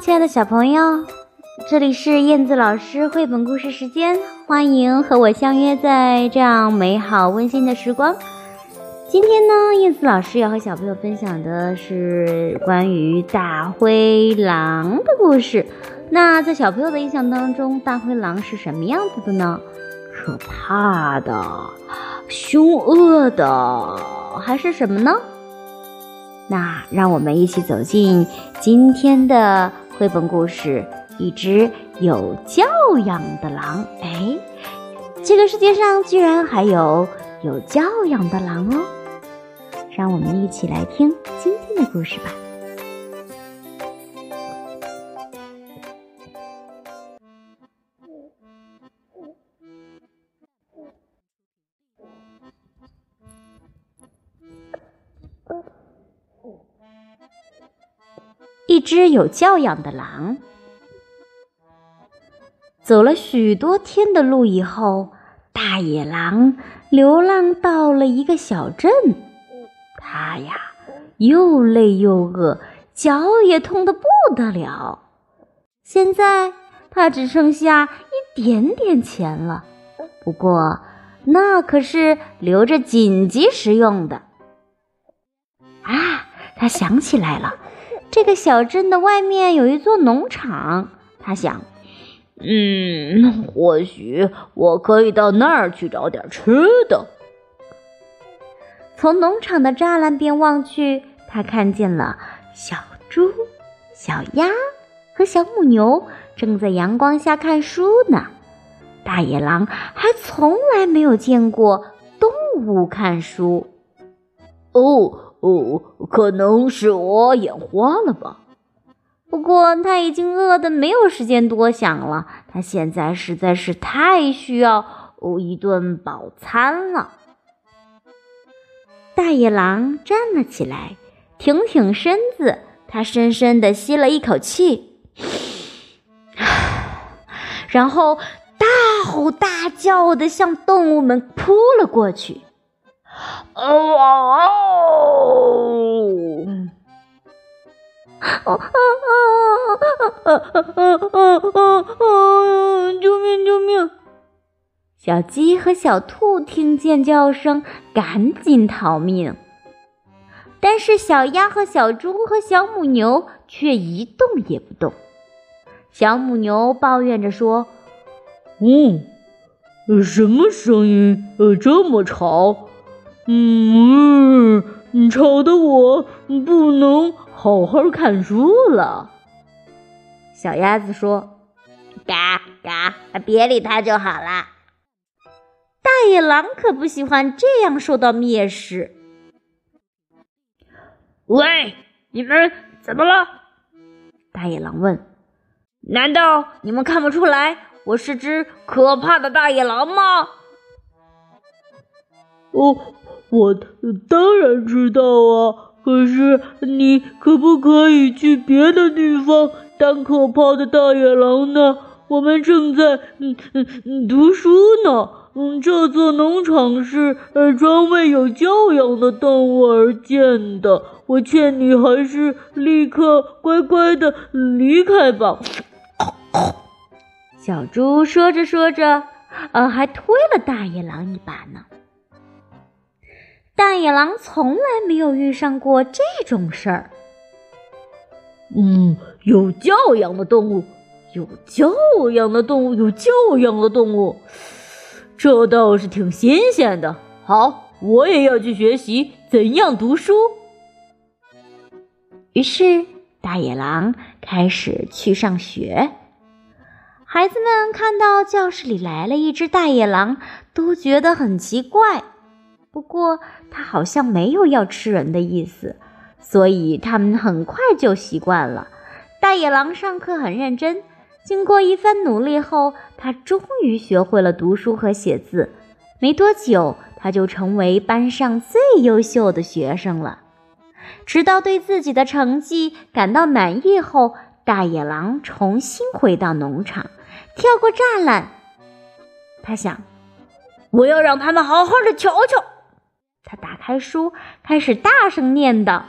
亲爱的小朋友，这里是燕子老师绘本故事时间，欢迎和我相约在这样美好温馨的时光。今天呢，燕子老师要和小朋友分享的是关于大灰狼的故事。那在小朋友的印象当中，大灰狼是什么样子的呢？可怕的、凶恶的，还是什么呢？那让我们一起走进今天的绘本故事《一只有教养的狼》。哎，这个世界上居然还有有教养的狼哦！让我们一起来听今天的故事吧。一只有教养的狼，走了许多天的路以后，大野狼流浪到了一个小镇。它呀，又累又饿，脚也痛得不得了。现在他只剩下一点点钱了，不过那可是留着紧急时用的。啊，他想起来了。这个小镇的外面有一座农场，他想，嗯，或许我可以到那儿去找点吃的。从农场的栅栏边望去，他看见了小猪、小鸭和小母牛正在阳光下看书呢。大野狼还从来没有见过动物看书。哦。哦，可能是我眼花了吧。不过他已经饿得没有时间多想了，他现在实在是太需要哦一顿饱餐了。大野狼站了起来，挺挺身子，他深深地吸了一口气，然后大吼大叫地向动物们扑了过去。哦！啊啊啊啊啊！救命救命！小鸡和小兔听见叫声，赶紧逃命。但是小鸭和小猪和小母牛却一动也不动。小母牛抱怨着说：“嗯，什么声音？呃，这么吵？”嗯，吵得我不能好好看书了。小鸭子说：“嘎嘎，别理它就好了。”大野狼可不喜欢这样受到蔑视。喂，你们怎么了？大野狼问：“难道你们看不出来我是只可怕的大野狼吗？”哦。我当然知道啊，可是你可不可以去别的地方当可怕的大野狼呢？我们正在嗯嗯嗯读书呢。嗯，这座农场是呃专为有教养的动物而建的。我劝你还是立刻乖乖的离开吧。小猪说着说着，呃，还推了大野狼一把呢。大野狼从来没有遇上过这种事儿。嗯，有教养的动物，有教养的动物，有教养的动物，这倒是挺新鲜的。好，我也要去学习怎样读书。于是，大野狼开始去上学。孩子们看到教室里来了一只大野狼，都觉得很奇怪。不过，它好像没有要吃人的意思，所以他们很快就习惯了。大野狼上课很认真，经过一番努力后，他终于学会了读书和写字。没多久，他就成为班上最优秀的学生了。直到对自己的成绩感到满意后，大野狼重新回到农场，跳过栅栏。他想：“我要让他们好好的瞧瞧。”他打开书，开始大声念叨：“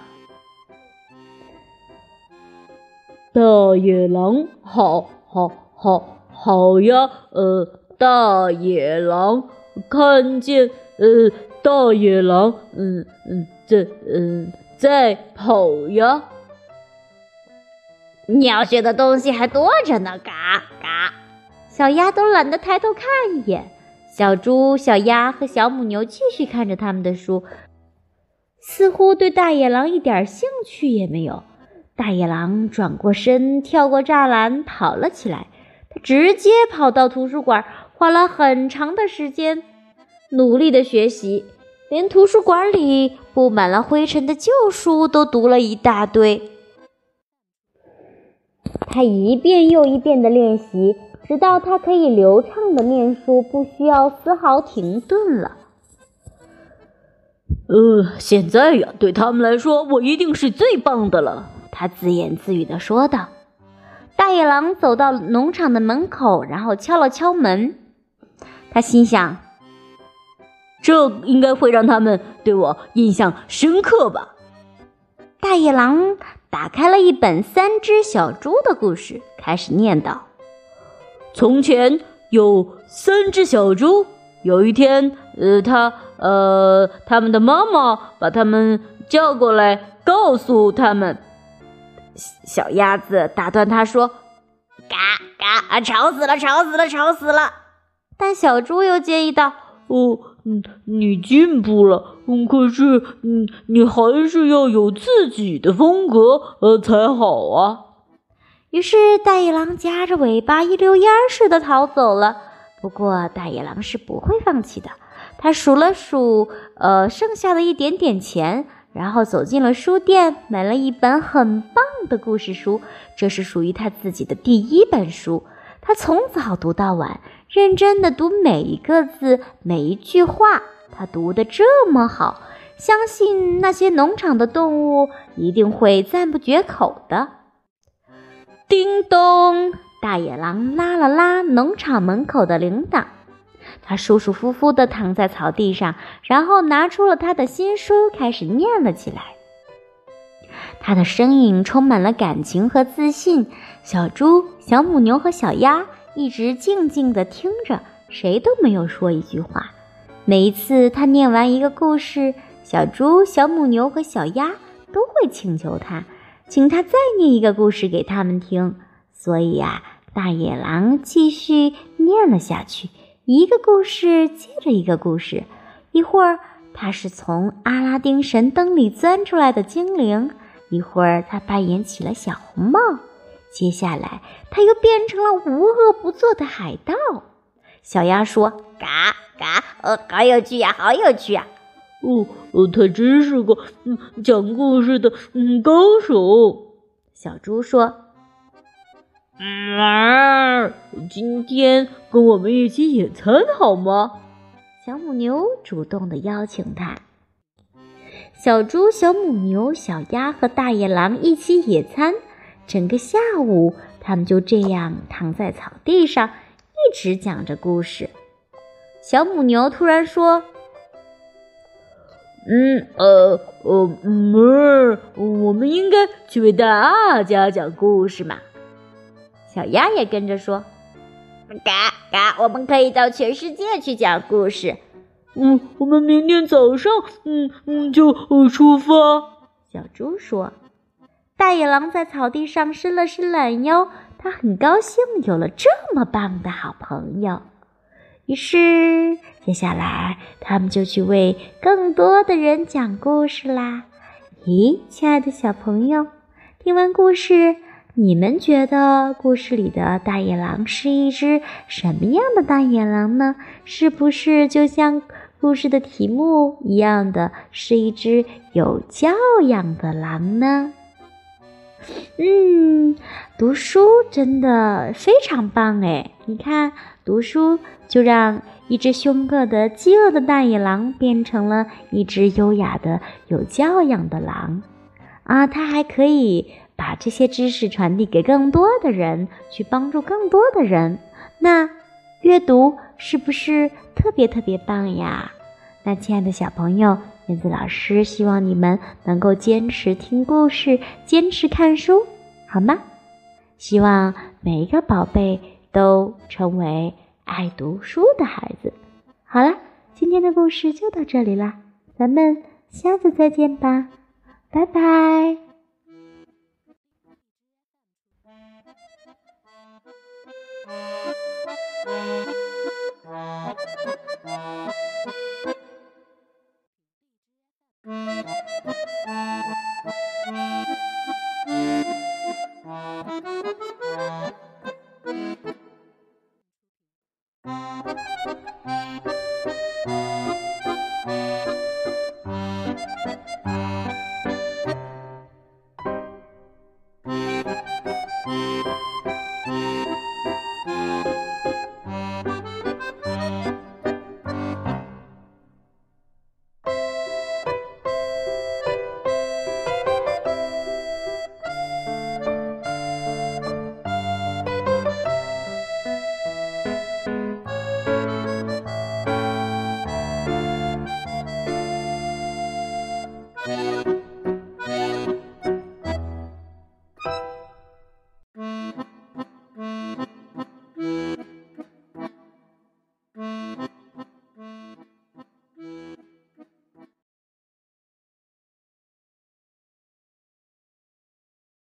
大野狼，好，好，好，好呀！呃，大野狼看见，呃，大野狼，嗯嗯，在嗯在跑呀。你要学的东西还多着呢，嘎嘎。小鸭都懒得抬头看一眼。小猪、小鸭和小母牛继续看着他们的书，似乎对大野狼一点兴趣也没有。大野狼转过身，跳过栅栏，跑了起来。他直接跑到图书馆，花了很长的时间，努力的学习，连图书馆里布满了灰尘的旧书都读了一大堆。他一遍又一遍的练习，直到他可以流畅的念书，不需要丝毫停顿了。呃，现在呀，对他们来说，我一定是最棒的了。他自言自语的说道。大野狼走到农场的门口，然后敲了敲门。他心想：这应该会让他们对我印象深刻吧。大野狼。打开了一本三只小猪的故事，开始念道：“从前有三只小猪，有一天，呃，他，呃，他们的妈妈把他们叫过来，告诉他们。”小鸭子打断他说：“嘎嘎啊，吵死了，吵死了，吵死了！”但小猪又建议道：“哦，嗯，你进步了。”嗯，可是，嗯，你还是要有自己的风格，呃，才好啊。于是，大野狼夹着尾巴一溜烟似的逃走了。不过，大野狼是不会放弃的。他数了数，呃，剩下的一点点钱，然后走进了书店，买了一本很棒的故事书。这是属于他自己的第一本书。他从早读到晚，认真的读每一个字，每一句话。他读得这么好，相信那些农场的动物一定会赞不绝口的。叮咚，大野狼拉了拉农场门口的铃铛，他舒舒服服地躺在草地上，然后拿出了他的新书，开始念了起来。他的声音充满了感情和自信。小猪、小母牛和小鸭一直静静地听着，谁都没有说一句话。每一次他念完一个故事，小猪、小母牛和小鸭都会请求他，请他再念一个故事给他们听。所以呀，大野狼继续念了下去，一个故事接着一个故事。一会儿他是从阿拉丁神灯里钻出来的精灵，一会儿他扮演起了小红帽，接下来他又变成了无恶不作的海盗。小鸭说：“嘎。”嘎，呃，好有趣呀，好有趣呀！哦，哦，他真是个嗯讲故事的嗯高手。小猪说：“嗯，今天跟我们一起野餐好吗？”小母牛主动的邀请他。小猪、小母牛、小鸭和大野狼一起野餐，整个下午，他们就这样躺在草地上，一直讲着故事。小母牛突然说：“嗯，呃，呃，哞，我们应该去为大家讲故事嘛。”小鸭也跟着说：“嘎嘎，我们可以到全世界去讲故事。”嗯，我们明天早上，嗯嗯，就出发。小猪说：“大野狼在草地上伸了伸懒腰，他很高兴有了这么棒的好朋友。”于是，接下来他们就去为更多的人讲故事啦。咦，亲爱的小朋友，听完故事，你们觉得故事里的大野狼是一只什么样的大野狼呢？是不是就像故事的题目一样的是一只有教养的狼呢？嗯，读书真的非常棒哎！你看，读书。就让一只凶恶的、饥饿的大野狼变成了一只优雅的、有教养的狼，啊，它还可以把这些知识传递给更多的人，去帮助更多的人。那阅读是不是特别特别棒呀？那亲爱的小朋友，燕子老师希望你们能够坚持听故事，坚持看书，好吗？希望每一个宝贝都成为爱读书的孩子。好了，今天的故事就到这里啦，咱们下次再见吧，拜拜。Bye.